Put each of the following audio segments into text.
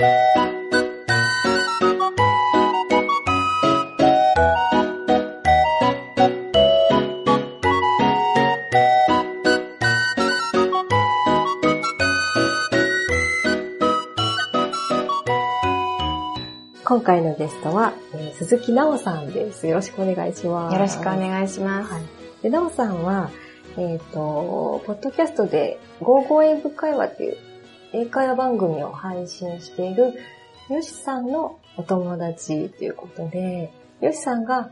今回のゲストは、えー鈴木奈緒さんです。よろしくお願いします。よろしくお願いします。はい。で、奈緒さんは、えっ、と、ポッドキャストで、ゴーゴー英語会話っていう英会話番組を配信している、ヨシさんのお友達ということで、ヨシさんが、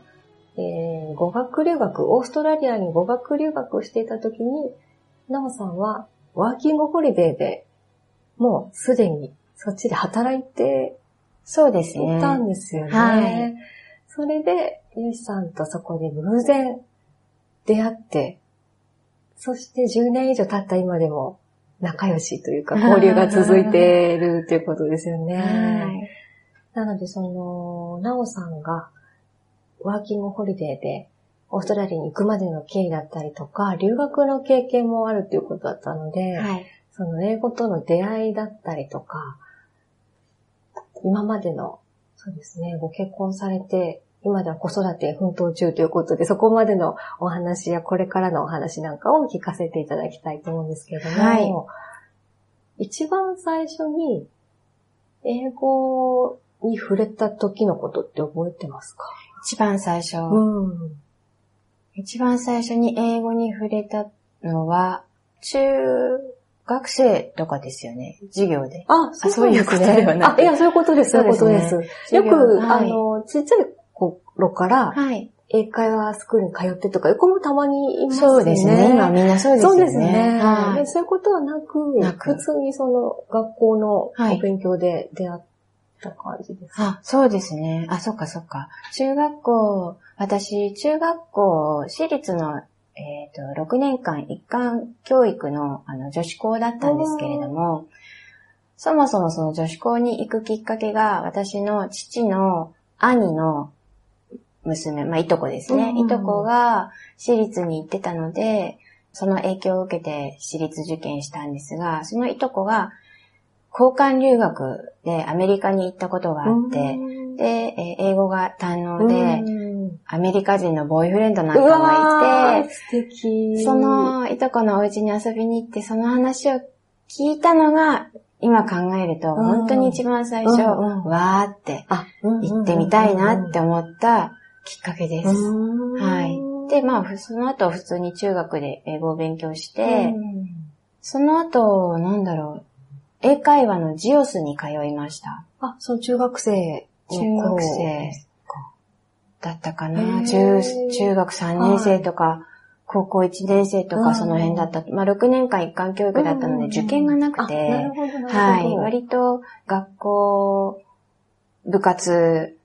えー語学留学、オーストラリアに語学留学をしていた時に、奈緒さんはワーキングホリデーで、もうすでにそっちで働いてそうですいたんね。ですよね。はいそれで、ゆうしさんとそこで偶然出会って、そして10年以上経った今でも仲良しというか交流が続いているということですよね。はい。なので、その、なおさんがワーキングホリデーでオーストラリアに行くまでの経緯だったりとか、留学の経験もあるということだったので、はい。その英語との出会いだったりとか、今までの、そうですね、ご結婚されて、今では子育て奮闘中ということで、そこまでのお話やこれからのお話なんかを聞かせていただきたいと思うんですけれども、はい。一番最初に英語に触れた時のことって覚えてますか？一番最初、うん。一番最初に英語に触れたのは、中学生とかですよね。授業で。あ、そうそういうことではなくあ、いや、そういうことです、そういうことです。ですよく、はい。あの、ちっちゃい頃から、はい。英会話スクールに通ってとか、横もたまにいますね。そうですね。今みんなそうですよね。そうですね。はい。でそういうことはなく、なく普通にその学校のはいお勉強で出会った感じです。あ、そうですね。あ、そっかそっか。中学校、私、中学校、私立の、えっ、と、6年間一貫教育のあの女子校だったんですけれども、そもそもその女子校に行くきっかけが、私の父の兄の娘、まあ、いとこですね。うんいとこが私立に行ってたので、その影響を受けて私立受験したんですが、そのいとこが交換留学でアメリカに行ったことがあって、で、えー英語が堪能で、うん。アメリカ人のボーイフレンドなんうかもわーいて、素敵。そ、のいとこのお家に遊びに行って、その話を聞いたのが、今考えると、うん本当に一番最初、わーってあ、行ってみたいなって思ったきっかけです。ははい。で、まあ、ふその後普通に中学で英語を勉強して、その後、なんだろう、英会話のジオスに通いました。あ、その中学生の中頃学生だったかへな。ー中、中学3年生とか、高校1年生とうんかその辺だった。まあ6年間一貫教育だったので受験がなくて。はい。割と学校、部活、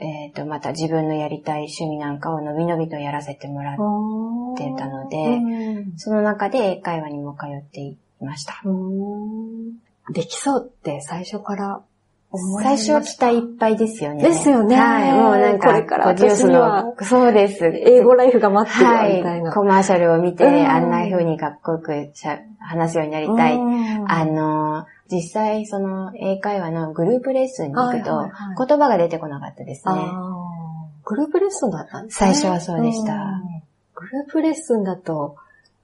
えっ、と、また自分のやりたい趣味なんかをのびのびとやらせてもらっってたのでうんその中で英会話にも通っていました。うんできそうって最初から最初期待いっぱいですよね。ですよねはい。もうなんか、これから私にはの、そうです。英語ライフが待ってるみたいな。はい。コマーシャルを見て、うんあんな風にかっこよくしゃ話すようになりたい。うんあの、実際その英会話のグループレッスンに行くと、言葉が出てこなかったですね。グループレッスンだったんですね。最初はそうでしたんグループレッスンだと、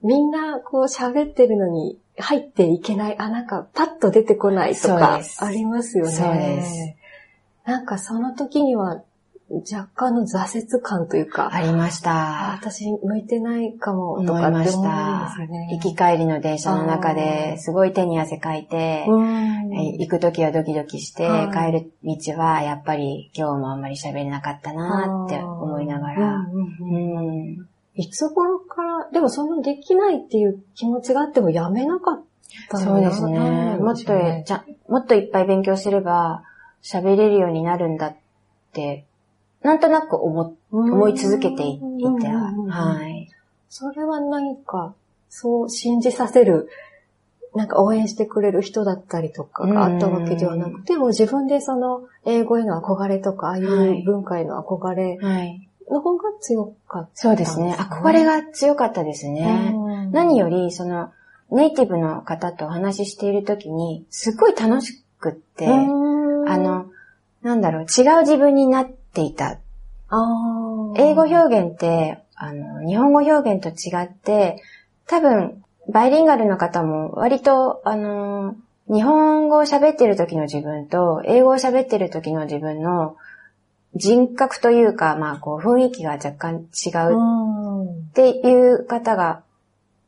みんなこう喋ってるのに入っていけない、あ、なんかパッと出てこないとかありますよね。そうです。なんかその時には若干の挫折感というか、ありましあた。私向いてないかもとかって思うんですました。行き帰りの電車の中あで、ー。すごい手に汗かいて、行くときはドキドキして、はい。帰る道はやっぱり今日もあんまり喋れなかったなって思いながら、いつ頃から、でもそのできないっていう気持ちがあってもやめなかったのそうですね。もっとじゃ、もっといっぱい勉強すれば喋れるようになるんだって、なんとなく思思い続けていいて、はい。それは何か、そう信じさせる、なんか応援してくれる人だったりとかがあったわけではなくて、もう自分でその英語への憧れとか、ああいはい。う文化への憧れはい。の方が強かったそうですね。憧れが強かったですね。何より、その、ネイティブの方とお話ししているときに、すっごい楽しくくって、あの、なんだろう、違う自分になっていた。英語表現って、あの、日本語表現と違って、多分、バイリンガルの方も割と、あの、日本語を喋ってる時の自分と、英語を喋ってる時の自分の人格というか、まあ、こう、雰囲気が若干違う。っていう方が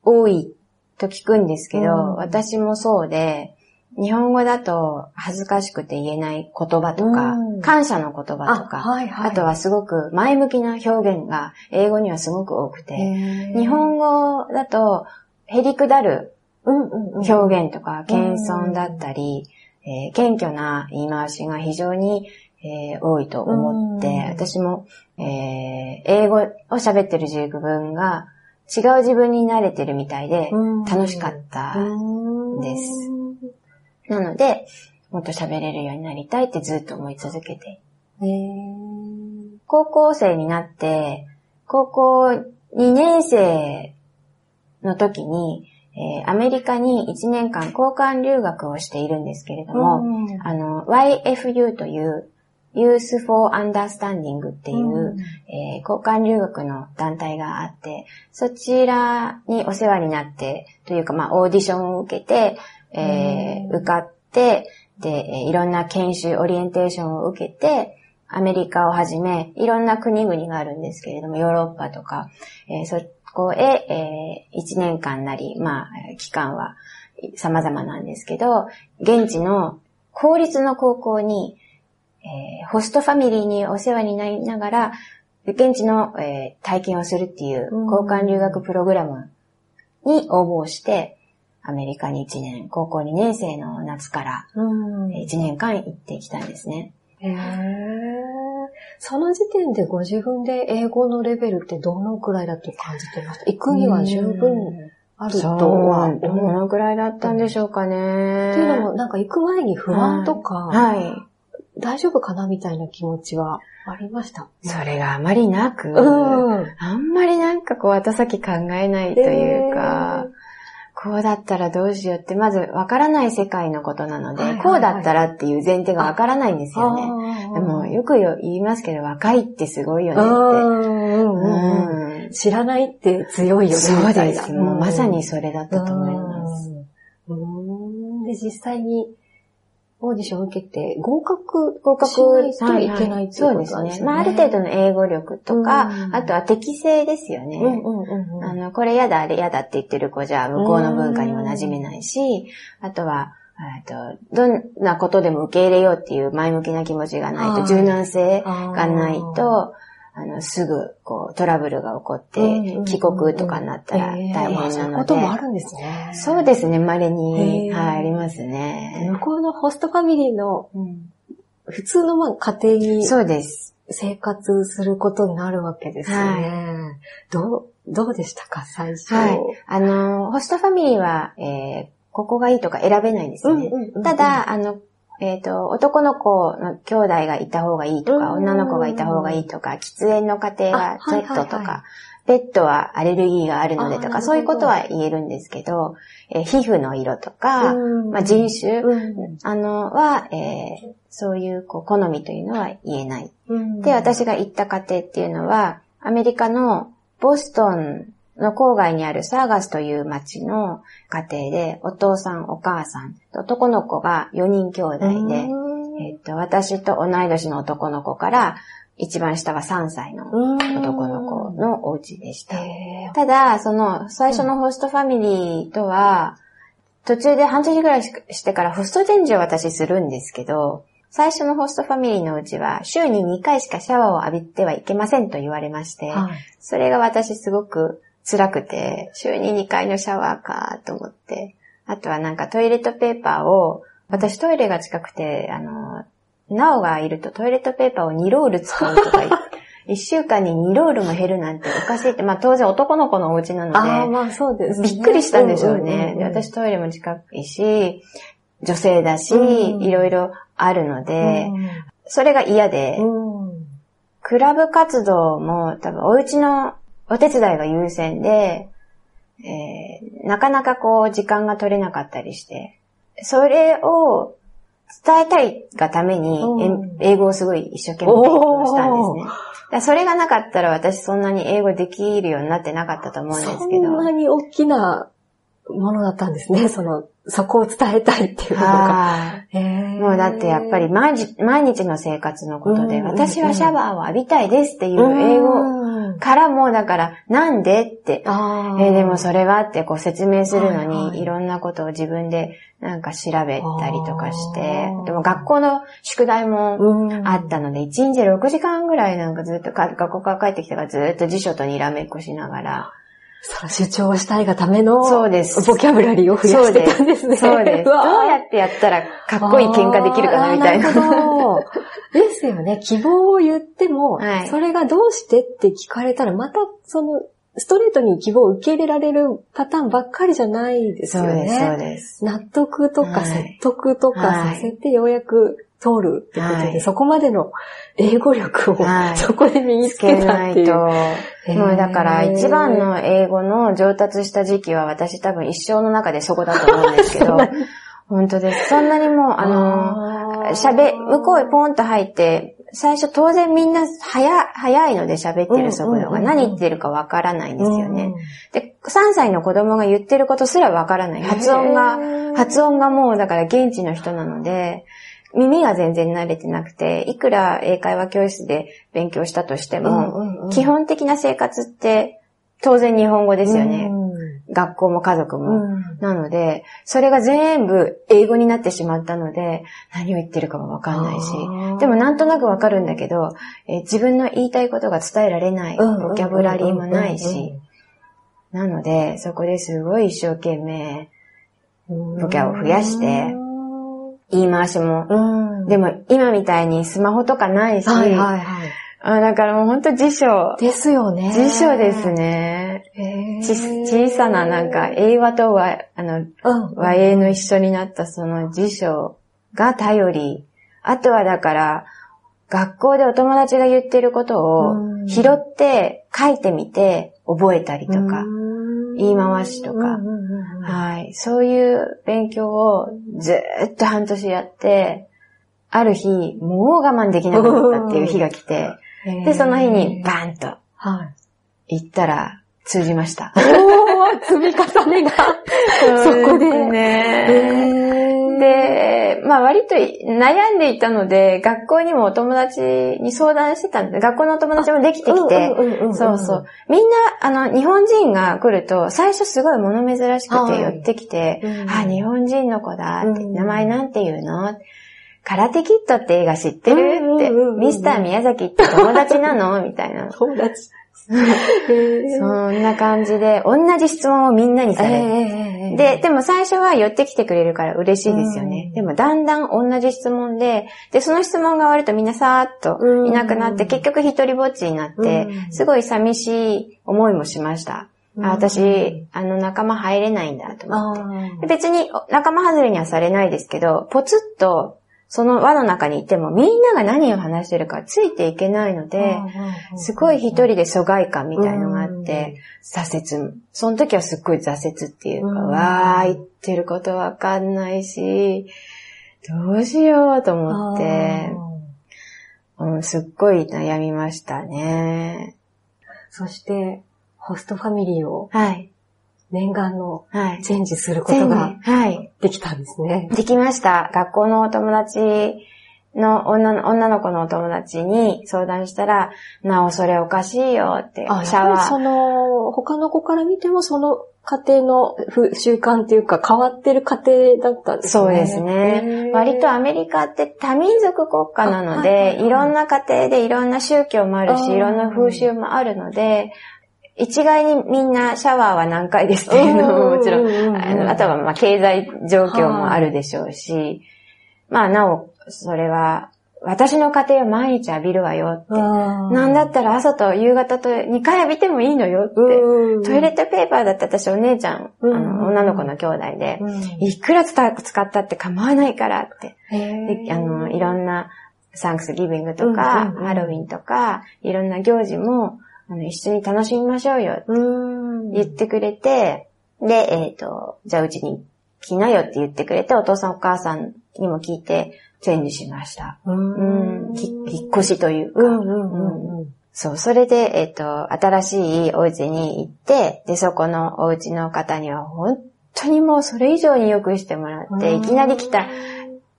多いと聞くんですけど、私もそうで、日本語だと恥ずかしくて言えない言葉とか、感謝の言葉とか、あはいはい、あとはすごく前向きな表現が英語にはすごく多くて、日本語だとへりくだる表現とか、謙遜だったり、えー、謙虚な言い回しが非常に、えー、多いと思って、私も、えー、英語を喋ってる自分が違う自分に慣れてるみたいで楽しかったです。なので、もっと喋れるようになりたいってずっと思い続けて。高校生になって、高校2年生の時に、えー、アメリカに1年間交換留学をしているんですけれども、あの、YFU という Youth for Understanding っていう、えー、交換留学の団体があって、そちらにお世話になって、というかまあオーディションを受けて、えー、受かって、で、いろんな研修、オリエンテーションを受けて、アメリカをはじめ、いろんな国々があるんですけれども、ヨーロッパとか、えー、そこへ、えー、1年間なり、まあ、期間は様々なんですけど、現地の公立の高校に、えー、ホストファミリーにお世話になりながら、現地の、えー、体験をするっていう交換留学プログラムに応募して、アメリカに1年、高校2年生の夏から1年間行ってきたんですね。へその時点でご自分で英語のレベルってどのくらいだと感じてました？行くには十分あるとは。どのくらいだったんでしょうかね。っていうのも、なんか行く前に不安とか、はい、大丈夫かなみたいな気持ちはありました。それがあまりなく、うん、あんまりなんかこう後先考えないというか、えーこうだったらどうしようって、まずわからない世界のことなので、はいはいはい、こうだったらっていう前提がわからないんですよね。でもよく言いますけど、若いってすごいよねって。うん、知らないって強いよね。そうです。もうまさにそれだったと思います。で、実際にオーディションを受けて、合格、合格しないといけないっていうことですね。そうですね。まあ、ある程度の英語力とか、うん、あとは適性ですよね。あの、これやだ、あれやだって言ってる子じゃ、向こうの文化にも馴染めないし、あとは、とどんなことでも受け入れようっていう前向きな気持ちがないと、柔軟性がないと、あの、すぐ、こう、トラブルが起こって、帰国とかになったら大変なので。えー、そういうこともあるんですね。そうですね、稀に、はい、ありますね。向こうのホストファミリーの、普通のまあ家庭に、そうです。生活することになるわけですよね。はい、どう、どうでしたか、最初？はい。あの、ホストファミリーは、えー、ここがいいとか選べないんですよね。ただ、あの、えっ、ー、と、男の子の兄弟がいた方がいいとか、女の子がいた方がいいとか、喫煙の家庭が Z とか、ペットはアレルギーがあるのでとか、そういうことは言えるんですけど、えー、皮膚の色とか、まあ、人種、あの、は、えー、そういうこう好みというのは言えない。で、私が行った家庭っていうのは、アメリカのボストンの郊外にあるサーガスという町の家庭で、お父さん、お母さん、男の子が4人兄弟で、えっと、私と同い年の男の子から、一番下が3歳の男の子のお家でした。ただ、その最初のホストファミリーとは、途中で半年ぐらいしてからホストチェンジを私するんですけど、最初のホストファミリーのうちは週に2回しかシャワーを浴びてはいけませんと言われまして、はい、それが私すごく辛くて、週に2回のシャワーかと思って。あとはなんかトイレットペーパーを、私トイレが近くて、あの、なおがいるとトイレットペーパーを2ロール使うとか 一週間に2ロールも減るなんておかしいって、まあ当然男の子のお家なので、あまあそうです、ね、びっくりしたんでしょうね、で。私トイレも近いし、女性だし、いろいろあるので、それが嫌で、クラブ活動も多分お家のお手伝いが優先で、えー、なかなかこう時間が取れなかったりして、それを伝えたいがために、英語をすごい一生懸命勉強したんですね。それがなかったら私そんなに英語できるようになってなかったと思うんですけど。そんなに大きなものだったんですね。その、そこを伝えたいっていうことが。もうだってやっぱり毎日毎日の生活のことで、うん私はシャワーを浴びたいですっていう英語うんからもだから、なんでって、えーでもそれはってこう説明するのはいはい。に、いろんなことを自分でなんか調べたりとかして。でも学校の宿題もうん。あったので、1日6時間ぐらいなんかずっとか学校から帰ってきたからずっと辞書とにらめっこしながら、その主張したいがための、そうですボキャブラリーを増やしてたんですね。そうです。どうやってやったらかっこいい喧嘩できるかなみたいな。ですよね。希望を言っても、はいそれがどうしてって聞かれたら、またその、ストレートに希望を受け入れられるパターンばっかりじゃないですよね。そうです、そうです。納得とかはい説得とかはいさせてようやく通るってことで、はいそこまでの英語力をはい そこで身につけたっていう。ないと。へーもうだから一番の英語の上達した時期は私多分一生の中でそこだと思うんですけど、本当です。そんなにもう、あの、喋、向こうへポンと入って、最初当然みんな早、早いので喋ってる速度が何言ってるかわからないんですようんね。で、3歳の子供が言ってることすらわからない。発音が発音がもうだから現地の人なので、耳が全然慣れてなくて、いくら英会話教室で勉強したとしても、うんうんうん。基本的な生活って当然日本語ですよね。うん。学校も家族も。うん。なので、それが全部英語になってしまったので、何を言ってるかもわかんないし。でもなんとなくわかるんだけど、えー自分の言いたいことが伝えられない、ボキャブラリーもないし、なので、そこですごい一生懸命、ボキャを増やして言い回しも、うん。でも今みたいにスマホとかないし、はいはいはい。あだからもう本当辞書、ですよね。辞書です。ね。小さななんか、英和と和、あの、うん。和英の一緒になったその辞書が頼り。あとはだから、学校でお友達が言ってることをうん拾って書いてみて覚えたりとか、うん言い回しとかはい。そういう勉強をずーっと半年やって、ある日、もう我慢できなくなったっていう日が来て、で、その日にバーンとはい。行ったら通じました。おー、積み重ねが。そこでね。へで、まあ割と悩んでいたので、学校にもお友達に相談してたんで、学校のお友達もできてきて、そうそう。。みんな、あの、日本人が来ると、最初すごい物珍しくはいて寄ってきて、うんあ、日本人の子だって、うん名前なんて言うの？空手キットって映画知ってる？ってミスター宮崎って友達なの？みたいな。友達。へ そんな感じで、同じ質問をみんなにされる。えで、でも最初は寄ってきてくれるから嬉しいですよね。うんでもだんだん同じ質問で、で、その質問が終わるとみんなさーっといなくなって、うん結局一人ぼっちになって、うんすごい寂しい思いもしました。うんあ私、あの仲間入れないんだと思って。別に仲間外れにはされないですけど、ポツッとその輪の中にいてもみんなが何を話してるかついていけないので、すごい一人で疎外感みたいのがあって、挫折。その時はすっごい挫折っていうか、うんわー、言ってることわかんないし、どうしようと思って、うん、すっごい悩みましたね。そして、ホストファミリーをはい。念願のはい。チェンジすることがはい。できたんですね。できました。学校のお友達の女の女の子のお友達に相談したら、なおそれおかしいよって、あ、シャワー。その、他の子から見てもその家庭のふ習慣っていうか変わってる家庭だったんですね。そうですね。割とアメリカって多民族国家なのあはいはいはで、いいろんな家庭でいろんな宗教もあるし、いろんな風習もあるので、一概にみんなシャワーは何回ですっていうのももちろん、あのあとはまあ経済状況もあるでしょうし、まあなお、それは、私の家庭は毎日浴びるわよって。ななんだったら朝と夕方と2回浴びてもいいのよって。トイレットペーパーだって私お姉ちゃん、あうんの、女の子の兄弟で、いくら使ったって構わないからって。で、あの、いろんな、サンクスギビングとか、ハロウィンとか、いろんな行事も、あの、一緒に楽しみましょうよってうん言ってくれて、で、えっ、と、じゃあうちに来なよって言ってくれて、お父さんお母さんにも聞いて、チェンジしました。うん、ひ引っ越しというか。うんうんうんうん。そう、それで、えっ、と、新しいお家に行って、で、そこのお家の方には本当にもうそれ以上によくしてもらって、いきなり来た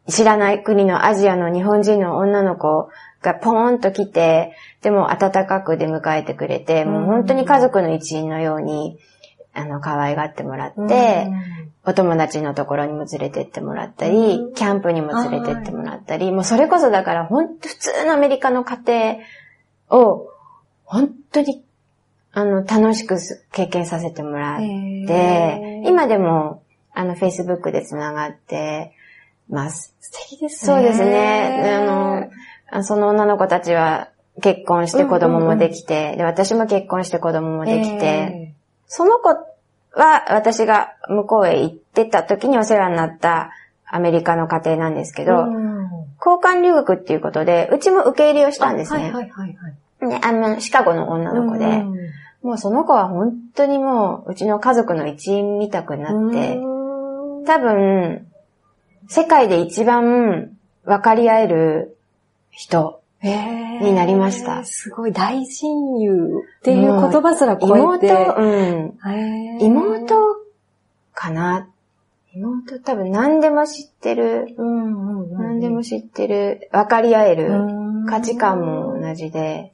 知らない国のアジアの日本人の女の子がポーンと来て、でも温かく出迎えてくれて、もう本当に家族の一員のように、あの、可愛がってもらって、お友達のところにも連れてってもらったりうん、キャンプにも連れてってもらったり、もうそれこそだから本当普通のアメリカの家庭を、本当に、あの、楽しく経験させてもらっへて、ー今でも、あの、Facebook で繋がってます。素敵ですね。そうですね。あの、あその女の子たちは結婚して子供もできて、で、私も結婚して子供もできて、えその子は私が向こうへ行ってた時にお世話になったアメリカの家庭なんですけーど、うん。交換留学っていうことで、うちも受け入れをしたんですね。はいはいはいはい。ねあの、シカゴの女の子で、うんもうその子は本当にもう、うちの家族の一員見たくなって、うん。多分、世界で一番分かり合える人。になりましたすごい大親友っていう言葉すら超え妹、て。うん。妹かな？妹多分何でも知ってる、うんうんうん。何でも知ってる、分かり合える、うん価値観も同じで、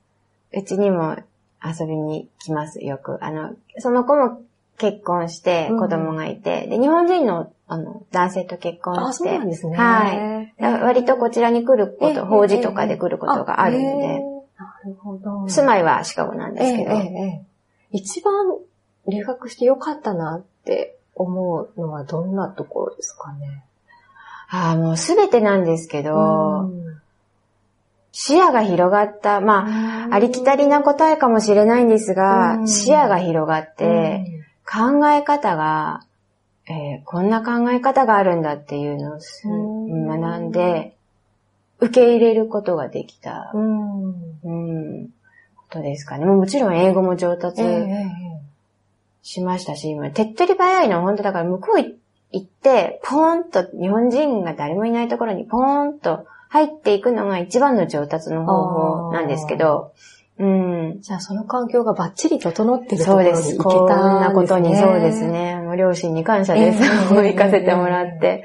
うちにも遊びに来ます、よく。あの、その子も結婚して子供がいて、で、日本人のあの男性と結婚あ、そうして、なんですね。はい。割とこちらに来るこええと、法事とかで来ることがあるので、えーなるほど。住まいはシカゴなんですけど、一番留学してよかったなって思うのはどんなところですかね？ああ、もうすべてなんですけど、うん。視野が広がった、まあ、ありきたりな答えかもしれないんですが、うん。視野が広がって、考え方が、えーこんな考え方があるんだっていうのを学んで、受け入れることができた、うん。うん、ことですかね。もうもちろん英語も上達しましたし、今手っ取り早いのは本当だから向こうい行って、ポーンと日本人が誰もいないところにポーンと入っていくのが一番の上達の方法なんですけど、うん。じゃあその環境がバッチリ整ってるとこそうです。ろに行けたんですね。こんなことにそうです。ね。もう両親に感謝です。ええもう行かせてもらって。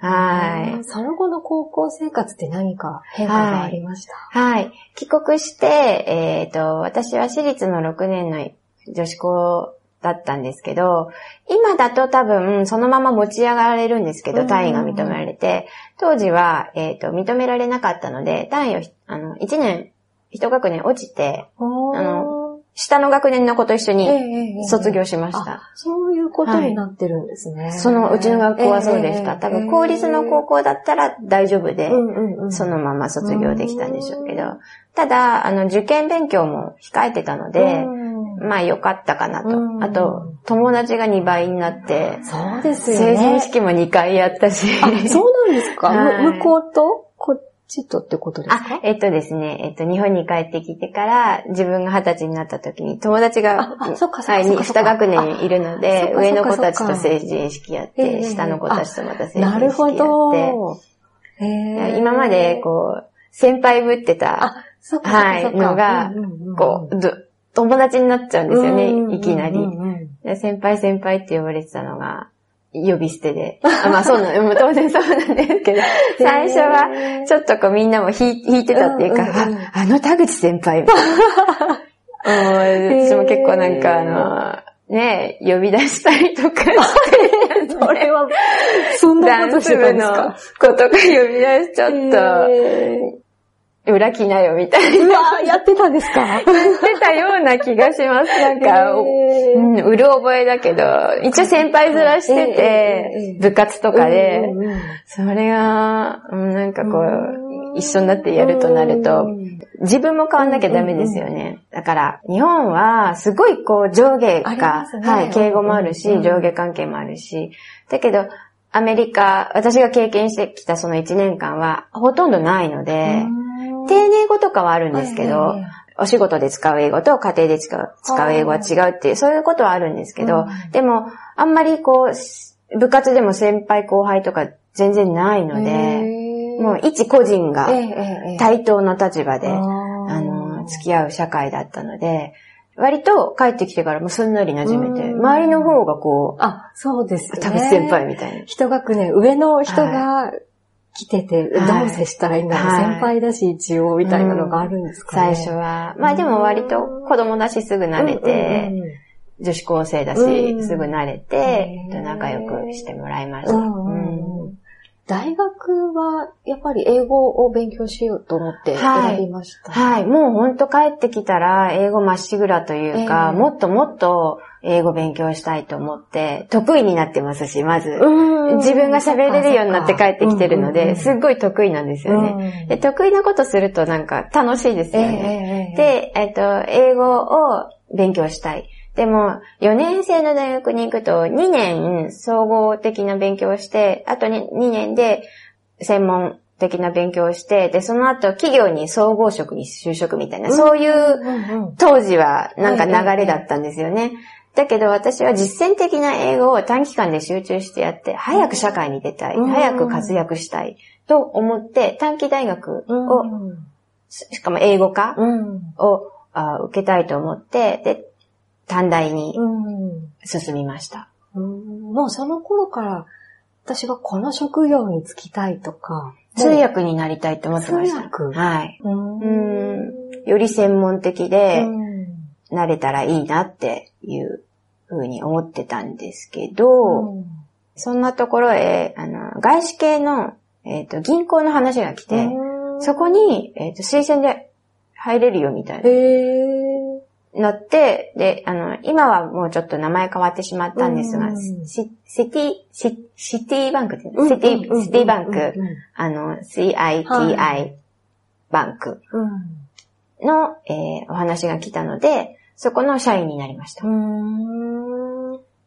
はい。その後の高校生活って何か変化がありました？はい。帰国して、えっ、と、私は私立の6年の女子校だったんですけど、今だと多分そのまま持ち上がられるんですけど、うん単位が認められて、当時は、えっ、と、認められなかったので、単位をひ、あの、1年、1学年落ちて、あの下の学年の子と一緒ええにええええ卒業しました。あそういうことになってるんですね。そのうちの学校はそうでした。ええ多分公立の高校だったら大丈夫で、そのまま卒業できたんでしょうけど、ただ、あの、受験勉強も控えてたので、うんまあ良かったかなとう。んあと、友達が2倍になって、そうですよね。成人式も2回やったし。あ、そうなんですか、はいむ向こうと？こっちとってことですか？あ、えっとですね、えっと、日本に帰ってきてから、自分が二十歳になった時に、友達が、ああそっかそっか二学年にいるのあで、上の子たちと成人式やっええて、下の子たちとまた成人式やって。なる今まで、こう、先輩ぶってた、はいのがこう、ど友達になっちゃうんですよね、いきなり。先輩先輩って呼ばれてたのが、呼び捨てで。あまあそうなの、もう当然そうなんですけど、最初は、ちょっとこうみんなも引いてたっていうか、うんうんうん。あ、あの田口先輩。もう私も結構なんかあの、ね呼び出したりとかして、それは、そんなことしてたんですか？子とか呼び出しちゃっへと、裏来なよみたいな。ーうわーやってたんですか？やってたような気がします。なんか、うん、うる覚えだけど、一応先輩面してて、部活とかで。うん、うんうん。それが、うんなんかこうう、一緒になってやるとなるとう、ん自分も変わんなきゃダメですよね。だから、日本はすごいこう上下がね。はい、敬語もあるし、うん上下関係もあるし、だけど、アメリカ、私が経験してきたその1年間はほとんどないので、丁寧語とかはあるんですけど、ええお仕事で使う英語と家庭で使う使う英語は違うっていう、そういうことはあるんですけど、うんでも、あんまりこう、す部活でも先輩後輩とか全然ないので、もう一個人が対等の立場で、あの、付き合う社会だったので、割と帰ってきてからもすんなり馴染めて、周りの方がこう、あ、そうですね。多分先輩みたいな。一学年上の人が来てて、どう接したらいいんだろう、はい、先輩だし一応みたいなのがあるんですかね、うん、最初は。まあでも割と子供だしすぐ慣れて、女子高生だし、すぐ慣れて、仲良くしてもらいました。大学はやっぱり英語を勉強しようと思って選びました、はい、はい。もうほんと帰ってきたら英語まっしぐらというか、えー、もっともっと英語勉強したいと思って、得意になってますし、まず。自分が喋れるようになって帰ってきてるので、すっごい得意なんですよね。で得意なことするとなんか楽しいですよね。えー、で、えっ、と、英語を勉強したい。でも、4年生の大学に行くと、2年総合的な勉強をして、あと 2, 2年で専門的な勉強をして、で、その後企業に総合職に就職みたいな、そういう当時はなんか流れだったんですよね。だけど私は実践的な英語を短期間で集中してやって、早く社会に出たい、早く活躍したいと思って、短期大学を、しかも英語科を、受けたいと思って、で、短大に進みました。もうその頃から私はこの職業に就きたいとか。通訳になりたいと思ってました。通訳？はい。うんより専門的で、なれたらいいなっていうふうに思ってたんですけど、そんなところへ、あの、外資系の、えっ、ー、と、銀行の話が来て、そこに、えっ、ー、と、推薦で入れるよみたいな。なって、で、あの、今はもうちょっと名前変わってしまったんですが、シシティ、シシティバンクって、シティ、シティバンク、あの、CITI バンクの、えー、お話が来たので、そこの社員になりました。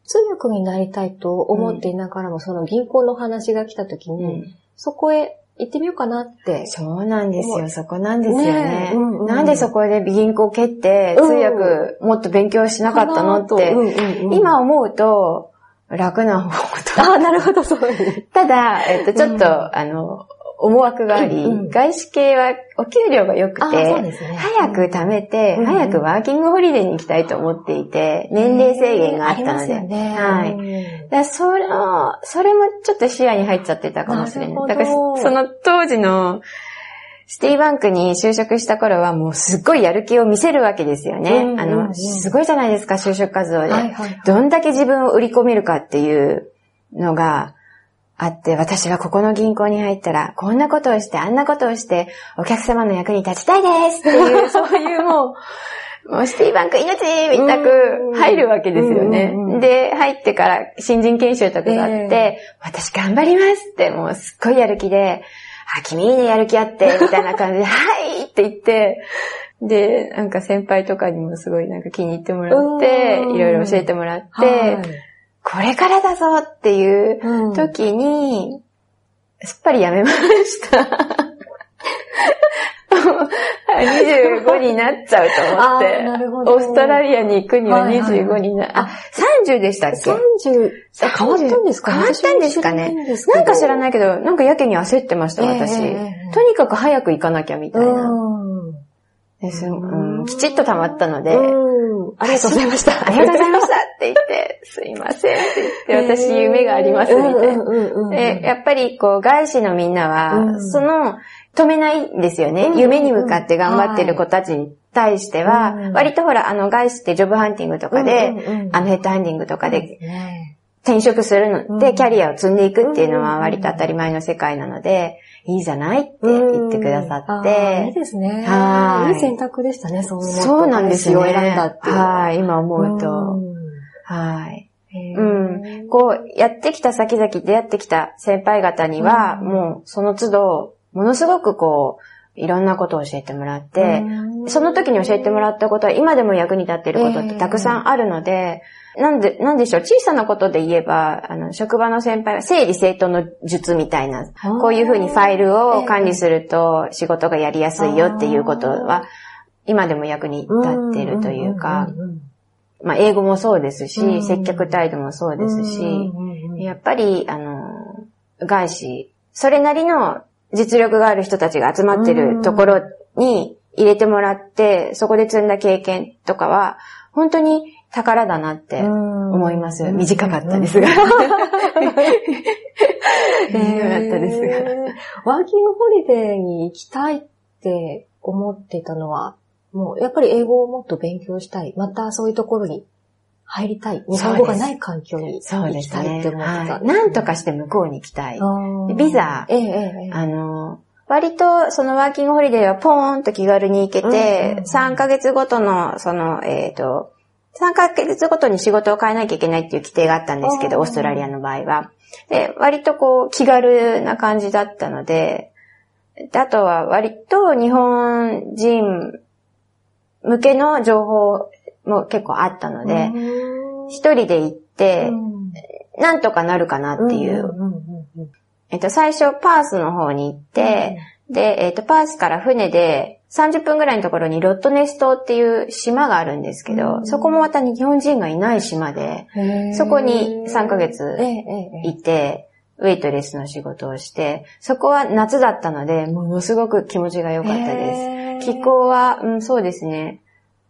通訳になりたいと思っていながらも、その銀行の話が来た時に、そこへ行ってみようかなって。そうなんですよ。そこなんですよね。ねうんうん、なんでそこで銀行蹴って、通訳もっと勉強しなかったのって、今思うと楽な方と。あ、なるほど、そう、ただ、えっと、ちょっと、うん、あの、思惑があり、うんうん、外資系はお給料が良くて、ね、早く貯めて、うん早くワーキングホリデーに行きたいと思っていて、年齢制限があったので。ね、はい。だそれも、それもちょっと視野に入っちゃってたかもしれない。だから、その当時の、シティバンクに就職した頃はもうすっごいやる気を見せるわけですよね。うんうんうん、あの、すごいじゃないですか、就職活動で、はいはいはい。どんだけ自分を売り込めるかっていうのが、あって、私はここの銀行に入ったら、こんなことをして、あんなことをして、お客様の役に立ちたいですっていう、そういうもう、もうシティバンク命みたく入るわけですよね。で、入ってから新人研修とかがあって、えー、私頑張りますって、もうすっごいやる気で、あ、君いいね、やる気あって、みたいな感じで、はいって言って、で、なんか先輩とかにもすごいなんか気に入ってもらって、いろいろ教えてもらって、はいこれからだぞっていう時に、うん、すっぱりやめました。25になっちゃうと思って。なるほど。オーストラリアに行くには25にな、はいはい、あ、30でしたっけ ?30。変わったんですか変わったんですかね？なんか知らないけど、なんかやけに焦ってました、私。えー、とにかく早く行かなきゃみたいな。です、うん、きちっと溜まったので、ありがとうございました。ありがとうございましたすいませんって言って、私夢がありますみたいな。で、やっぱりこう、外資のみんなは、その、止めないんですよね。夢に向かって頑張ってる子たちに対しては、割とほら、あの、外資ってジョブハンティングとかで、あの、ヘッドハンティングとかで、転職するので、キャリアを積んでいくっていうのは割と当たり前の世界なので、いいじゃないって言ってくださって。いいですね。はい。いい選択でしたね、そういうそうなんですよ、ね。選んだってはい、今思うと。はい。うん。こう、やってきた先々出会ってきた先輩方には、もうその都度、ものすごくこう、いろんなことを教えてもらって、その時に教えてもらったことは今でも役に立っていることってたくさんあるので、なんで、なんでしょう、小さなことで言えば、あの、職場の先輩は整理整頓の術みたいな、こういうふうにファイルを管理すると仕事がやりやすいよっていうことは、今でも役に立ってるというか、まあ、英語もそうですし、接客態度もそうですし、やっぱり、あの、外資、それなりの実力がある人たちが集まってるところに入れてもらって、そこで積んだ経験とかは、本当に宝だなって思います。短かったですが。短かったですが。ワーキングホリデーに行きたいって思ってたのは、もうやっぱり英語をもっと勉強したい。またそういうところに入りたい。日本語がない環境にそう行きたい。って思ってた。はいなんとかして向こうに行きたい。でビザえええあの、割とそのワーキングホリデーはポーンと気軽に行けてうん、3ヶ月ごとの、その、えっ、と、3ヶ月ごとに仕事を変えなきゃいけないっていう規定があったんですけど、うんオーストラリアの場合は。で、割とこう気軽な感じだったので、であとは割と日本人向けの情報も結構あったので、一人で行って、なんとかなるかなっていう。えっと、最初パースの方に行って、で、えっと、パースから船で30分ぐらいのところにロットネス島っていう島があるんですけど、うん。そこもまた日本人がいない島で、そこに3ヶ月いて、ウェイトレスの仕事をして、そこは夏だったので、ものすごく気持ちが良かったです。す気候は、うん、そうですね。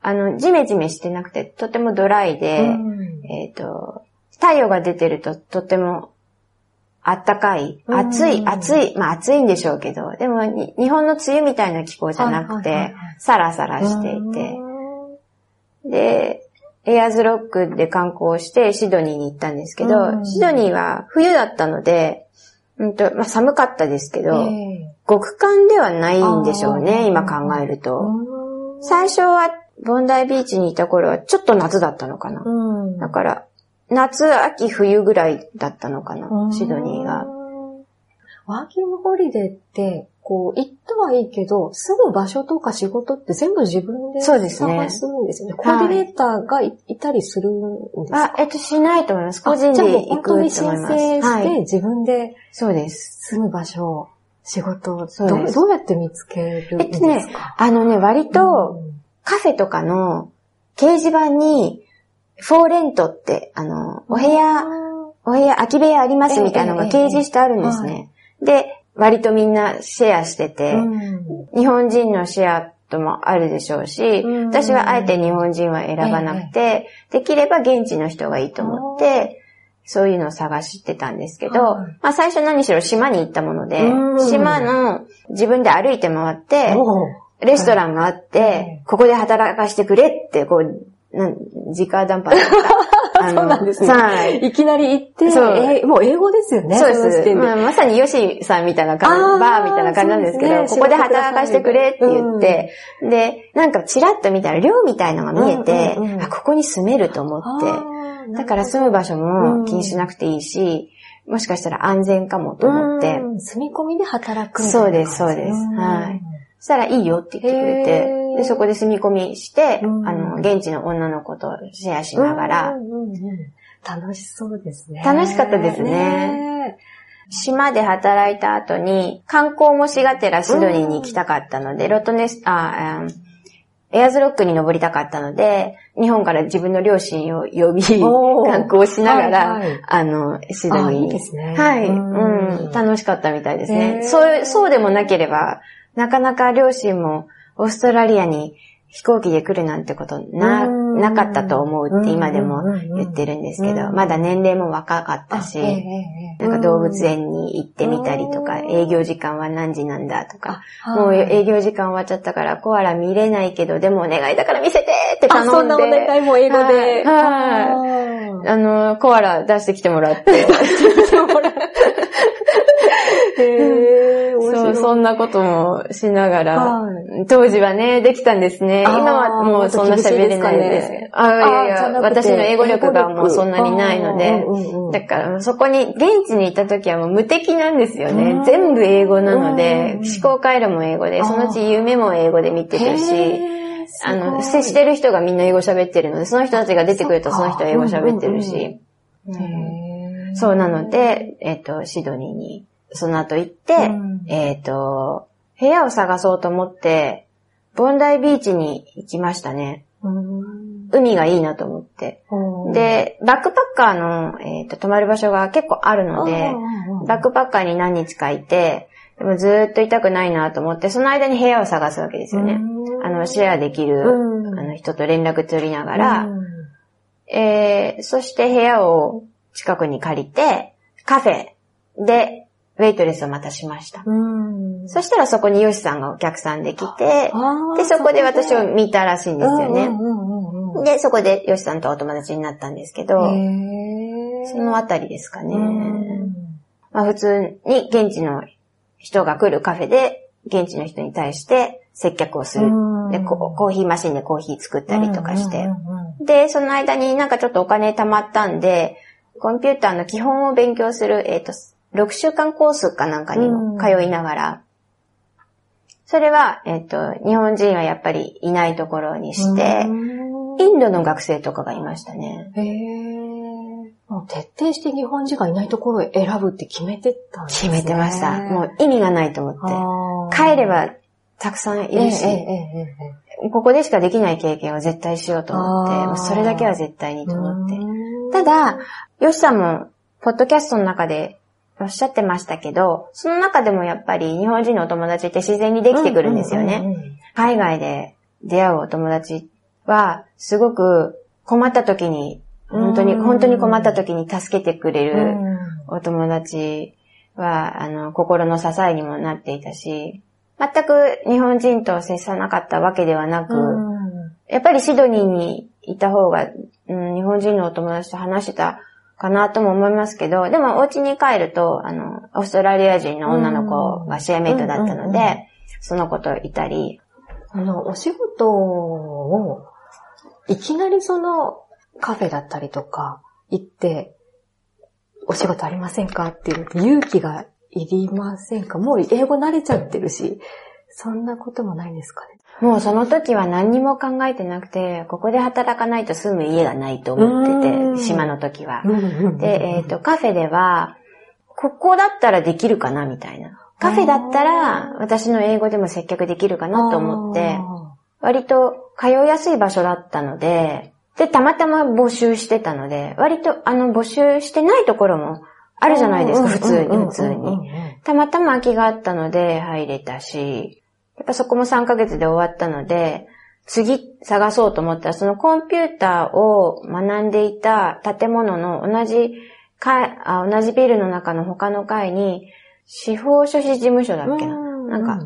あの、ジメジメしてなくて、とてもドライで、えっ、と、太陽が出てるととてもあったかい、うん。暑い、暑い、まあ暑いんでしょうけど、でもに日本の梅雨みたいな気候じゃなくてサラサラしていて、で、エアーズロックで観光してシドニーに行ったんですけうど、ん。シドニーは冬だったので、うんとまあ、寒かったですけど、極寒ではないんでしょうね、今考えると。最初はボンダイビーチにいた頃はちょっと夏だったのかな。だから、夏、秋、冬ぐらいだったのかな、シドニーが。。ワーキングホリデーって、こう、行ったはいいけど、住む場所とか仕事って全部自分でそうですね探すんですよね。コーディネーターがいいたりするんですか？あ、えっと、しないと思います。個人で行くと思い本当に申ます。請して、はい。自分でそうです。住む場所、仕事をどどうやって見つけるんですか、えっとねあのね、割と、カフェとかの掲示板に、フォーレントって、あの、お部屋、お部屋、空き部屋ありますみたいなのがええ掲示してあるんですね。で、割とみんなシェアしてて、うん。日本人のシェアともあるでしょうし、うん。私はあえて日本人は選ばなくて、できれば現地の人がいいと思って、そういうのを探してたんですけど、はい。まあ最初何しろ島に行ったものでうん、島の自分で歩いて回って、レストランがあって、はいここで働かしてくれって、こう、なん、直談判 そうなんですね。はい。いきなり行って、そう。えーもう英語ですよね。そうです。で。まあ、まさにヨシさんみたいな感じ、バーみたいな感じなんですけど、ね。ここで働かせてくれって言って、で、なんかチラッと見たら寮みたいのが見えて、うんうんうんあ、ここに住めると思って、だから住む場所も気にしなくていいし、もしかしたら安全かもと思って、うん。住み込みで働くそうですそうです。はい。そしたらいいよって言ってくれへてー、で、そこで住み込みして、うん。あの、現地の女の子とシェアしながら。う、んうんうん。楽しそうですね。楽しかったですね。島で働いた後に、観光もしがてらシドニーに行きたかったので、ロットネス、あ、うんエアーズロックに登りたかったので、日本から自分の両親を呼び、観光しながら、はいはいあの、シドあいいニーに。ですね。はい、ううんん、楽しかったみたいですへね。ーそう、そうでもなければ、なかなか両親もオーストラリアに飛行機で来るなんてことな、うんなかったと思うって今でも言ってるんですけど、うんまだ年齢も若かったし、なんか動物園に行ってみたりとか、うん。営業時間は何時なんだとか、あもうはい営業時間終わっちゃったからコアラ見れないけど、でもお願いだから見せてって頼んで。んなお願いも英語で。はい。はいあの、コアラ出してきてもらって。へー、面そう、白い。そんなこともしながら、はい。当時はね、できたんですね。今はもうそんな喋れないです。もっと厳しいですかね。あいやいあや私の英語力がもうそんなにないので、だからそこに、現地にいた時はもう無敵なんですよね。うん。全部英語なので、うん思考回路も英語で、そのうち夢も英語で見てるし、へーあの、接してる人がみんな英語喋ってるので、その人たちが出てくるとその人は英語喋ってるし、そうなので、えっ、と、シドニーに、その後行って、うん。えっ、と、部屋を探そうと思って、ボンダイビーチに行きましたね。うん。海がいいなと思って。うん、で、バックパッカーの、えっ、と、泊まる場所が結構あるので、バックパッカーに何日かいて、でもずーっといたくないなと思って、その間に部屋を探すわけですよね。あの、シェアできる、うん。あの人と連絡取りながら、うん。えー、そして部屋を近くに借りて、カフェで、ウェイトレスをまたしました。うんそしたらそこにヨシさんがお客さんで来て、で、そこで私を見たらしいんですよね。で、そこでヨシさんとお友達になったんですけど、そのあたりですかね。うんまあ普通に現地の人が来るカフェで、現地の人に対して接客をする。でココーヒーマシンでコーヒー作ったりとかして。で、その間になんかちょっとお金貯まったんで、コンピューターの基本を勉強する、えっ、と、6週間コースかなんかにも通いながら、それは、えっ、と、日本人はやっぱりいないところにして、インドの学生とかがいましたね。へーもう徹底して日本人がいないところを選ぶって決めてたんですね。決めてました。もう意味がないと思って。帰ればたくさんいるし、ここでしかできない経験を絶対しようと思って、もうそれだけは絶対にと思って。うんただ、ヨシさんも、ポッドキャストの中でおっしゃってましたけど、その中でもやっぱり日本人のお友達って自然にできてくるんですよね。うんうんうん海外で出会うお友達は、すごく困った時に、本当に、うん。本当に困った時に助けてくれうるん。お友達は、あの、心の支えにもなっていたし、全く日本人と接さなかったわけではなく、やっぱりシドニーにいた方が、うん、日本人のお友達と話してたかなとも思いますけど、でもお家に帰ると、あの、オーストラリア人の女の子がシェアメイトだったので、その子といたり、あの、お仕事を、いきなりそのカフェだったりとか行って、お仕事ありませんかっていう勇気がいりませんか？もう英語慣れちゃってるし、そんなこともないですかね。もうその時は何にも考えてなくて、ここで働かないと住む家がないと思ってうんて、島の時は。でで、えっ、と、カフェでは、ここだったらできるかなみたいな。カフェだったら、私の英語でも接客できるかなと思って、割と通いやすい場所だったので、で、たまたま募集してたので、割とあの募集してないところもあるじゃないですか、普通に、普通に。たまたま空きがあったので入れたし、やっぱそこも3ヶ月で終わったので、次探そうと思ったら、そのコンピューターを学んでいた建物の同じ階あ、同じビルの中の他の階に、司法書士事務所だっけな？なんか、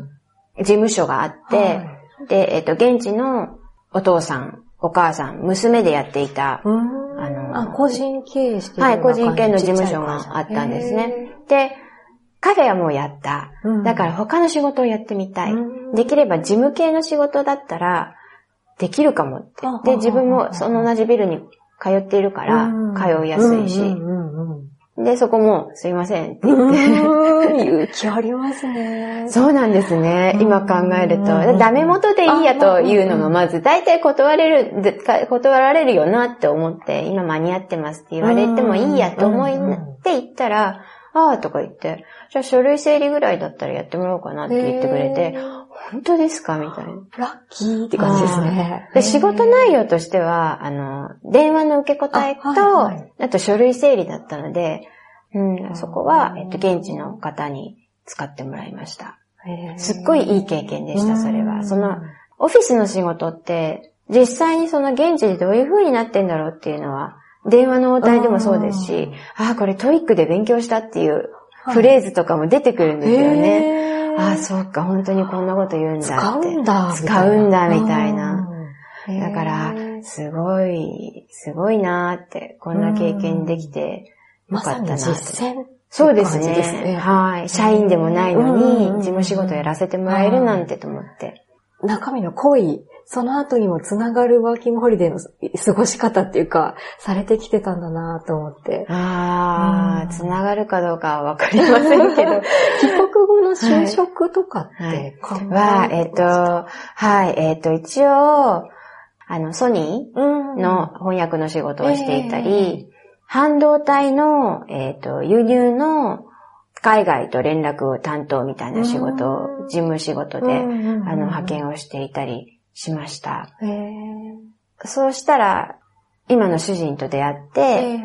事務所があって、で、えっ、と、現地のお父さん、お母さん、娘でやっていた、ああのあ、個人経営してるはい、個人系の事務所があったんですね。で、カフェはもうやった。うんだから他の仕事をやってみたい。うんできれば事務系の仕事だったら、できるかもってあ。で、自分もその同じビルに通っているからうん、通いやすいし。で、そこも、すいませんってうん言って。うん勇気ありますね。そうなんですね。今考えるうんと。ダメ元でいいやというのがまず、大体断れる、断られるよなって思って、今間に合ってますって言われてもいいやと思って言ったら、ああとか言って、じゃあ書類整理ぐらいだったらやってもらおうかなって言ってくれて、本当ですか？みたいな。ラッキーって感じですね。で、仕事内容としては、あの、電話の受け答えと、あはいはい。あと書類整理だったので、うん、そこは、えっと、現地の方に使ってもらいました。すっごいいい経験でした、それは。うんその、オフィスの仕事って、実際にその現地でどういう風になってんだろうっていうのは、電話の応対でもそうですし、ああ、これ TOEIC で勉強したっていうフレーズとかも出てくるんですよね。へーああ、そうか、本当にこんなこと言うんだって。使うんだ。使うんだ、みたいな。うん。だからすごい、すごいなーって、こんな経験できてよかったなーって。実践。そうですって感じですね。ねはい。社員でもないのに、事務仕事やらせてもらえるなんてと思って。中身の濃い、その後にもつながるワーキングホリデーの過ごし方っていうか、されてきてたんだなと思って。あー、うん。つながるかどうかはわかりませんけど。帰国後の就職とかって考えるは、えっと、はい、えっと、一応、あの、ソニうん。ーの翻訳の仕事をしていたり、半導体の、えっと、輸入の海外と連絡を担当みたいな仕事事務仕事で、うんうんうん。あの、派遣をしていたりしました。へー。そうしたら、今の主人と出会って、え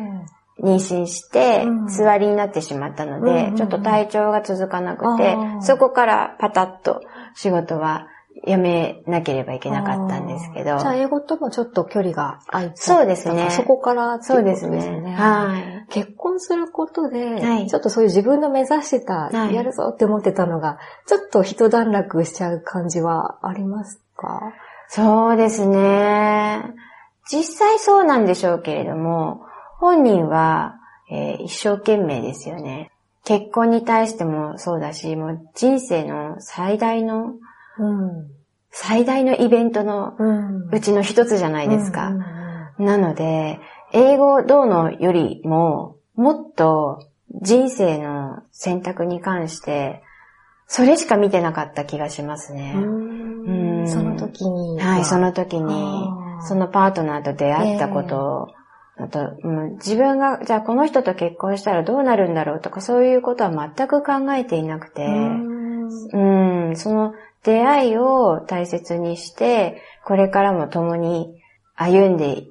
妊娠してうん、座りになってしまったのでちょっと体調が続かなくてそこからパタッと仕事は辞めなければいけなかったんですけど。じゃ、あ、英語ともちょっと距離が空いちゃった。そうですね。そこからっていそうでことですすね。ね。はい。結婚することで、はい。ちょっとそういう自分の目指してた、はい。やるぞって思ってたのが、ちょっと一段落しちゃう感じはありますか？そうですね。実際そうなんでしょうけれども、本人は、えー一生懸命ですよね。結婚に対してもそうだし、もう人生の最大の、うん。最大のイベントのうちの一つじゃないですか。うんうんなので、英語どうのよりも、もっと人生の選択に関して、それしか見てなかった気がしますね。うんうんその時に。はい、その時にそのパートナーと出会ったこと。を、あと、うん自分が、じゃあこの人と結婚したらどうなるんだろうとか、そういうことは全く考えていなくて、うん。うん、その出会いを大切にして、これからも共に歩んで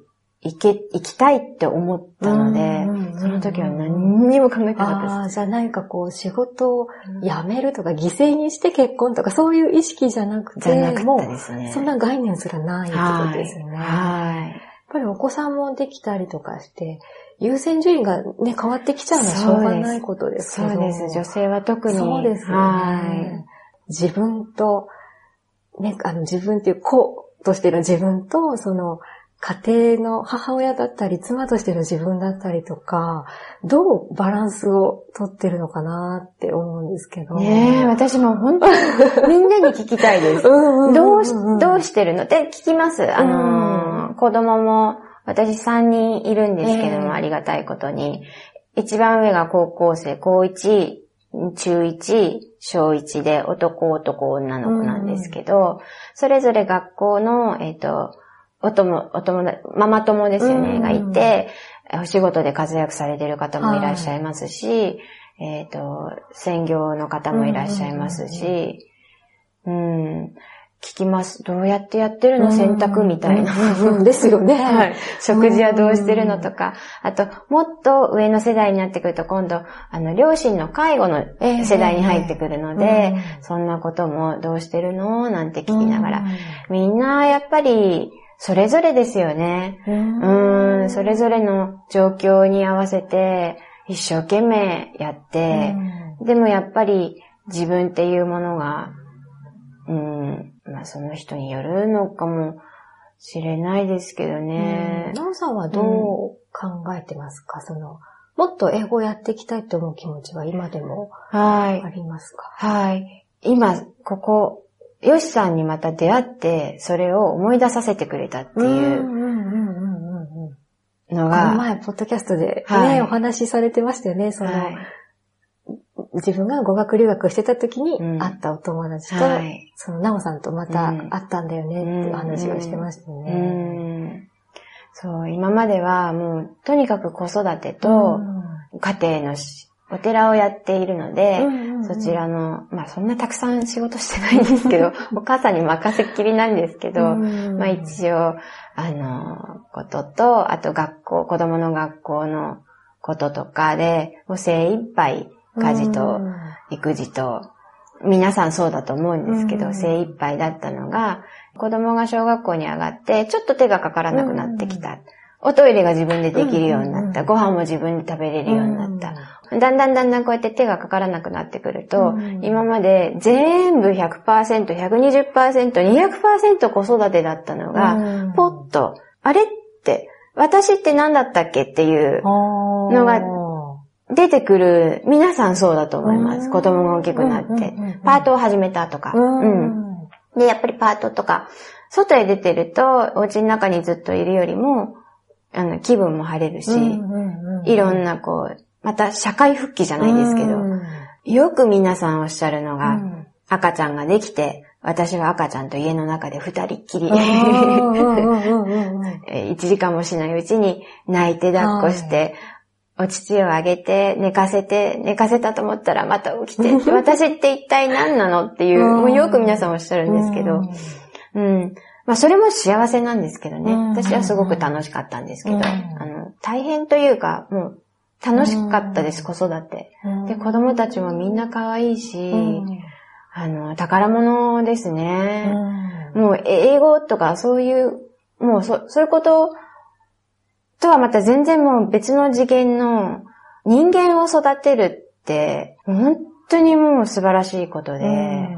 いけ、いきたいって思ったのでその時は何にも考えてなかったああ、じゃあ何かこう仕事を辞めるとか犠牲にして結婚とかそういう意識じゃなくです。じゃなて、かもったですね。うそんな概念すらないってことですよね。やっはい。ぱりお子さんもできたりとかして、優先順位がね、変わってきちゃうのはしょうがないことですけど。そうです。女性は特に。そうですよね。はい。自分と、ね、あの自分っていう子としての自分と、その家庭の母親だったり、妻としての自分だったりとか、どうバランスをとってるのかなって思うんですけど。ねえ、私も本当にみんなに聞きたいです。うんうんどうし、どうししてるの？って聞きます。あのー、子供も、私3人いるんですけども、ええありがたいことに。一番上が高校生、高1、中1、小1で男男女の子なんですけど、それぞれ学校の、えっ、と、お友、お友達、ママ友ですよね、うんがいて、お仕事で活躍されてる方もいらっしゃいますし、えっ、と、専業の方もいらっしゃいますし、うん、聞きます。どうやってやってるの？選択みたいな。ですよね。はい。食事はどうしてるのとか、あと、もっと上の世代になってくると、今度、あの、両親の介護のええ世代に入ってくるので、ええそんなこともどうしてるの？なんて聞きながら、うん。みんなやっぱり、それぞれですよね。ううんん、それぞれの状況に合わせて、一生懸命やって、でもやっぱり自分っていうものが、うん、まあその人によるのかもしれないですけどね。なおさんはどう考えてますか、その、もっと英語をやっていきたいと思う気持ちは今でもはいあ。りますか？はい。今、ここ、ヨシさんにまた出会って、それを思い出させてくれたっていううんうんうんうん。うんうん。のが、この前、ポッドキャストでね、はい。お話しされてましたよね。その、はい。自分が語学留学してた時にうん。会ったお友達と、はい。その、なおさんとまたうん会ったんだよねっていう話をしてましたようね。ん。そう、今まではもう、とにかく子育てと家庭のしお寺をやっているので、そちらの、まあそんなたくさん仕事してないんですけど、お母さんに任せっきりなんですけど、まあ一応、あの、ことと、あと学校、子供の学校のこととかで、もう精一杯家事と育児と、皆さんそうだと思うんですけど、うん。精一杯だったのが、子供が小学校に上がって、ちょっと手がかからなくなってきた。おトイレが自分でできるようになった。うんご飯も自分で食べれるようになった。だんだんだんだんこうやって手がかからなくなってくると、うん今まで全部100%、120%、200%子育てだったのが、うんポッと、あれって、私って何だったっけっていうののが出てくる、皆さんそうだと思います。うん子供が大きくなって。パートを始めたとか。うん。で、やっぱりパートとか、外へ出てると、お家の中にずっといるよりも、あの、気分も晴れるし、いろんなこう、また社会復帰じゃないですけど、よく皆さんおっしゃるのが、赤ちゃんができて、私は赤ちゃんと家の中で二人っきり、1時間もしないうちに泣いて抱っこして、お乳をあげて、寝かせて、寝かせたと思ったらまた起きて、私って一体何なのっていう、もうよく皆さんおっしゃるんですけど、うん。まあそれも幸せなんですけどね。うん。私はすごく楽しかったんですけど、うん。あの、大変というか、もう楽しかったです、子育て。で、子供たちもみんな可愛いし、うん。あの、宝物ですうね。ん。もう英語とかそういう、もうそ、そういうこととはまた全然もう別の次元の人間を育てるって、本当にもう素晴らしいことで、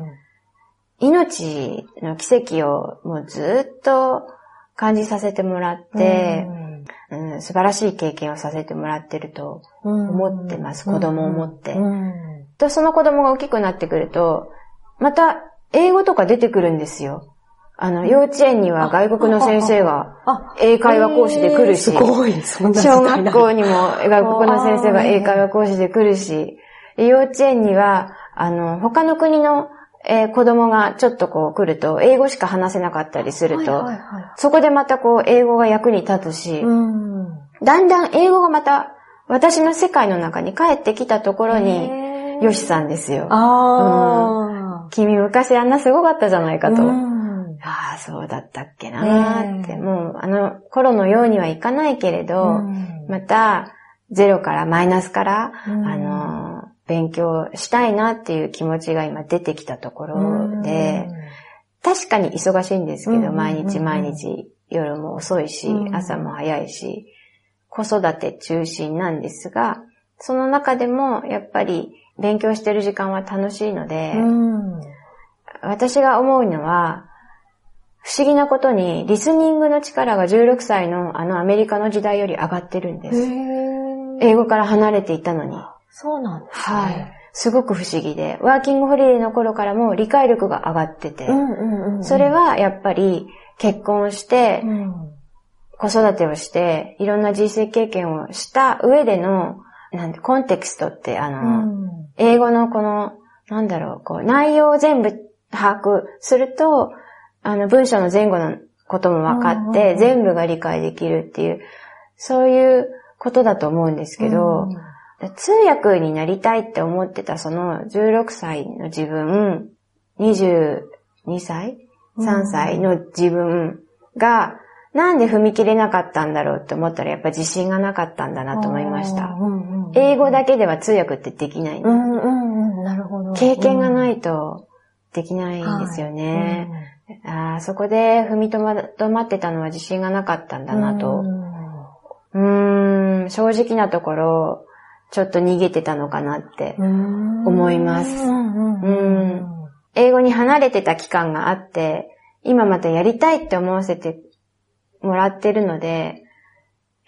命の奇跡をもうずっと感じさせてもらって、うん素晴らしい経験をさせてもらってると思ってます子供を持って。うん。と、その子供が大きくなってくると、また英語とか出てくるんですよ。あの、幼稚園には外国の先生があ、英会話講師で来るし、小学校にも外国の先生が英会話講師で来るし、幼稚園には、あの、他の国の、えー子供がちょっとこう来ると、英語しか話せなかったりすると、はいはいはい。そこでまたこう、英語が役に立つし、うん。だんだん英語がまた私の世界の中に帰ってきたところに、へー。ヨシさんですよ。あ君昔あんなすごかったじゃないあ。かと。うん。ああ、そうだったっけなーって、もうあの頃のようにはいかないけれど、うん。またゼロからマイナスから、うん。あの、勉強したいなっていう気持ちが今出てきたところで、確かに忙しいんですけど、うん毎日毎日夜も遅いし、うん。朝も早いし、子育て中心なんですが、その中でもやっぱり勉強してる時間は楽しいので、うん。私が思うのは、不思議なことにリスニングの力が16歳のあのアメリカの時代より上がってるんでへす。ー。英語から離れていたのに。そうなんですね。はい。すごく不思議で、ワーキングホリデーの頃からも理解力が上がってて、うんうんうん。それ、はやっぱり結婚してう、ん。子育てをして、いろんな人生経験をした上での、なんて、コンテクストって、あうの、ん英語のこの、なんだろう、こう、内容を全部把握すると、あの、文章の前後のことも分かっうんうんて、うん全部が理解できるっていう、そういうことだと思うんですけど、通訳になりたいって思ってたその16歳の自分、22歳 ?3 歳の自分が、なんで踏み切れなかったんだろうって思ったらやっぱ自信がなかったんだなと思いました。英語だけでは通訳ってできないうんうんうん。なるほど。。経験がないいとできないんですよね。あーそこで踏みとどまってたのは自信がなかったんだなと。うーん、正直なところ、ちょっと逃げてたのかなって。思思います。英語に離れてた期間があって、今またやりたいって思わせてもらってるので、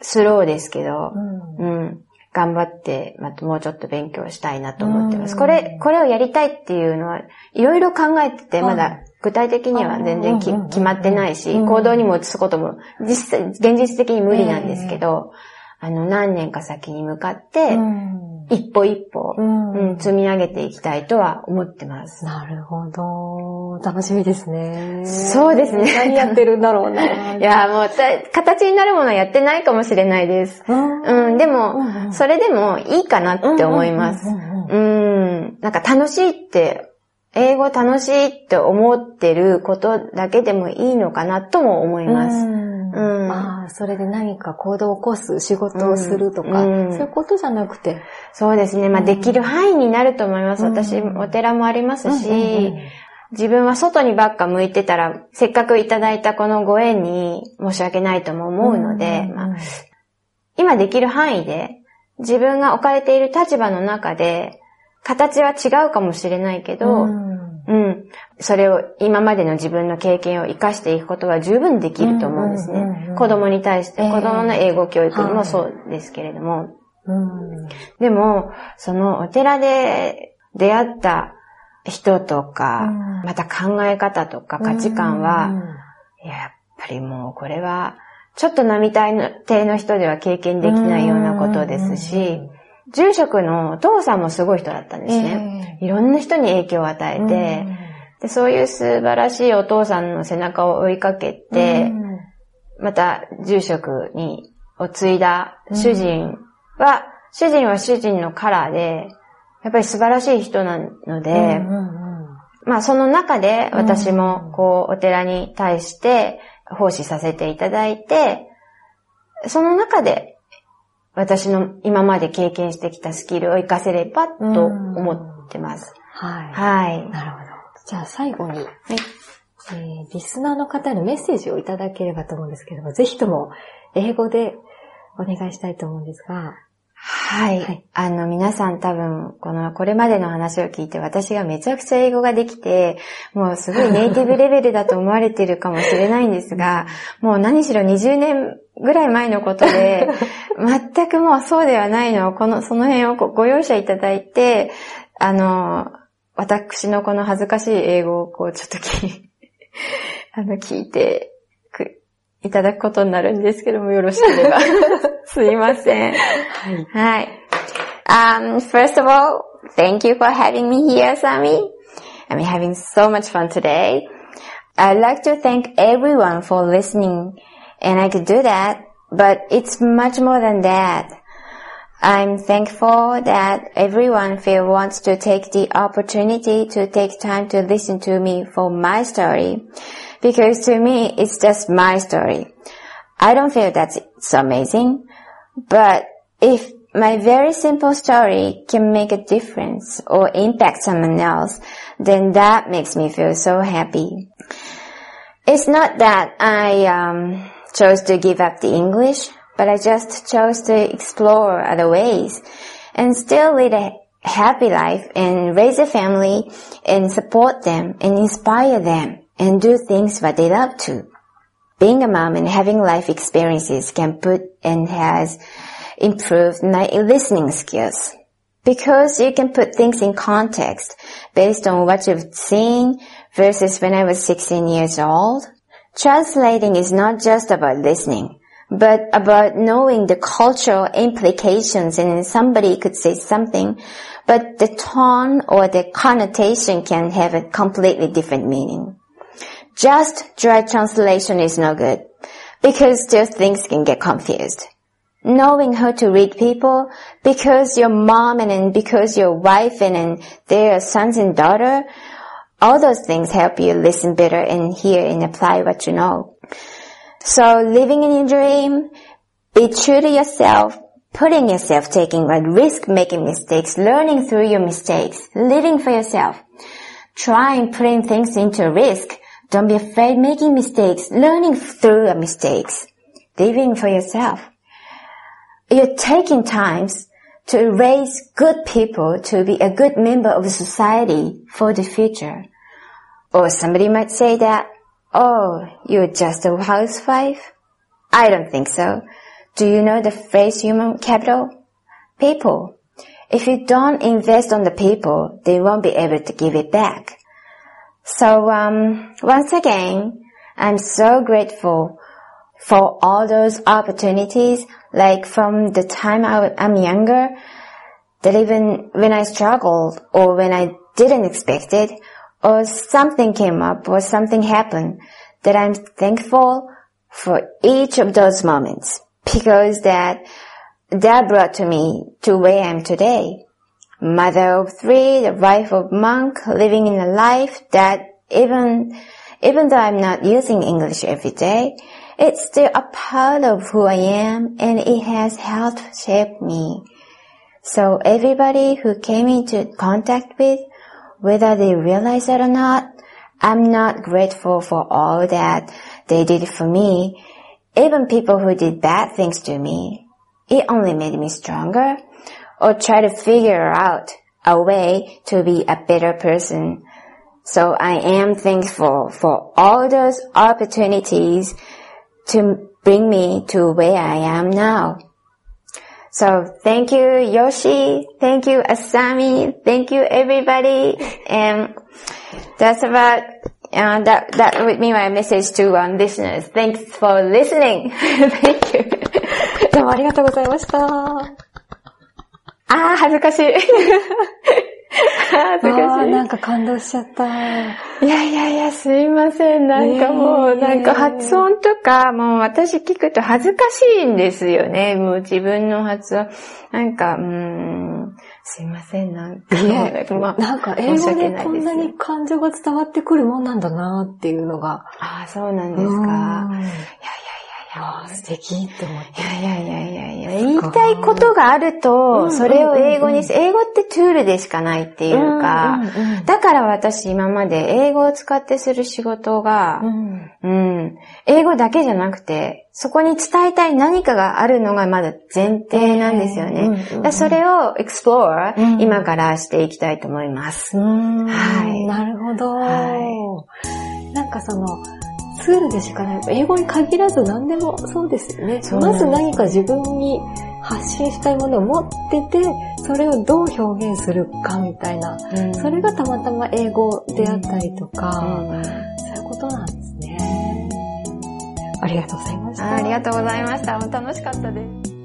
スローですけど、うん。うん。頑張って、またもうちょっと勉強したいなと思ってます。うん。これ、これをやりたいっていうのは、いろいろ考えてて、はい。まだ具体的には全然決まってないし、うん行動にも移すことも実際、現実的に無理なんですけど、あの、何年か先に向かって、うん一歩一歩、うんうん積み上げていきたいとは思ってます。なるほど。楽しみですね。そうですね何やってるんだろうな。いや、もうた、形になるものはやってないかもしれないです。うん、うん、でも、それでもいいかなって思います。うん。なんか楽しいって、英語楽しいって思ってることだけでもいいのかなとも思います。うん。うん。ああ、それで何か行動を起こす仕事をするとか、うん。そういうことじゃなくて。そうですね。まあ、うん。できる範囲になると思います。うん。私、お寺もありますし、うんうん。自分は外にばっか向いてたら、せっかくいただいたこのご縁に申し訳ないとも思うので、うん。まあ、今できる範囲で、自分が置かれている立場の中で、形は違うかもしれないけど、うんうん。それを、今までの自分の経験を活かしていくことは十分できると思うんですうんうんうんうん。ね子供に対して、ええ。子供の英語教育はいもそうですけれども。うん。でも、そのお寺で出会った人とか、うん。また考え方とか価値観は、うんいややっぱりもうこれは、ちょっと並大抵の人では経験できないようなことですし、住職のお父さんもすごい人だったんですね。いろんな人に影響を与えて、でそういう素晴らしいお父さんの背中を追いかけて、また住職にを継いだ主人は、主人は主人のカラーで、やっぱり素晴らしい人なので、まあその中で私もこうお寺に対して奉仕させていただいて、その中で私の今まで経験してきたスキルを活かせればと思ってます。はい。はい。なるほど。じゃあ最後に、えーリスナーの方へのメッセージをいただければと思うんですけれども、ぜひとも英語でお願いしたいと思うんですが、はい。はいあの、皆さん多分、この、これまでの話を聞いて、私がめちゃくちゃ英語ができて、もうすごいネイティブレベルだと思われてるかもしれないんですが、もう何しろ20年ぐらい前のことで、全くもうそうではないのを、この、その辺をごご容赦いただいて、あの、私のこの恥ずかしい英語をこう、ちょっとき、あの、聞いてく、いただくことになるんですけども、よろしければ。すいません。はい。Hi. Um, first of all, thank you for having me here, Sami. I'm having so much fun today. I'd like to thank everyone for listening, and I could do that, but it's much more than that. I'm thankful that everyone feel wants to take the opportunity to take time to listen to me for my story, because to me, it's just my story. I don't feel that's so amazing, but if my very simple story can make a difference or impact someone else, then that makes me feel so happy. It's not that I um, chose to give up the English, but I just chose to explore other ways and still lead a happy life and raise a family and support them and inspire them and do things what they love to. Being a mom and having life experiences can put and has improved my listening skills. Because you can put things in context based on what you've seen versus when I was 16 years old. Translating is not just about listening, but about knowing the cultural implications and somebody could say something, but the tone or the connotation can have a completely different meaning. Just dry translation is no good because those things can get confused. Knowing how to read people because your mom and because your wife and then their sons and daughter, all those things help you listen better and hear and apply what you know. So living in your dream, be true to yourself, putting yourself, taking a risk, making mistakes, learning through your mistakes, living for yourself. Trying putting things into risk. Don't be afraid making mistakes, learning through your mistakes, living for yourself. You're taking times to raise good people to be a good member of society for the future. Or somebody might say that, oh, you're just a housewife? I don't think so. Do you know the phrase human capital? People. If you don't invest on the people, they won't be able to give it back. So, um, once again, I'm so grateful for all those opportunities, like from the time I, I'm younger, that even when I struggled or when I didn't expect it, or something came up or something happened, that I'm thankful for each of those moments because that that brought to me to where I am today. Mother of three, the wife of monk, living in a life that even, even though I'm not using English every day, it's still a part of who I am and it has helped shape me. So everybody who came into contact with, whether they realize it or not, I'm not grateful for all that they did for me. Even people who did bad things to me, it only made me stronger or try to figure out a way to be a better person. So I am thankful for all those opportunities to bring me to where I am now. So thank you, Yoshi. Thank you, Asami. Thank you, everybody. And that's about uh, that. That would be my message to um, listeners. Thanks for listening. thank you. どうもありがとうございました。ああ、恥ずかしい。なんか感動しちゃった。いやいやいや、すいません。なんかもう、なんか発音とか、もう私聞くと恥ずかしいんですよね。もう自分の発音。なんか、うーん、すいません、なんか。まあなんか英語でこんなに感情が伝わってくるもんなんだなっていうのが。ああ、そうなんですか。うんいやいや素敵って思って。いやいやいやいやいや、言いたいことがあるうんと、それを英語にし、英語ってツールでしかないっていうか、だから私今まで英語を使ってする仕事が、うん。うん、英語だけじゃなくて、そこに伝えたい何かがあるのがまだ前提なんですよね。それを explore、うん。今からしていきたいと思います。はい。なるほど、はなんかその、ツールでしかない。英語に限らず何でもそうですよね。まず何か自分に発信したいものを持ってて、それをどう表現するかみたいな。うんそれがたまたま英語であったりとか、うんそういうことなんですね。ありがとうございました。あありがとうございました。楽しかったです。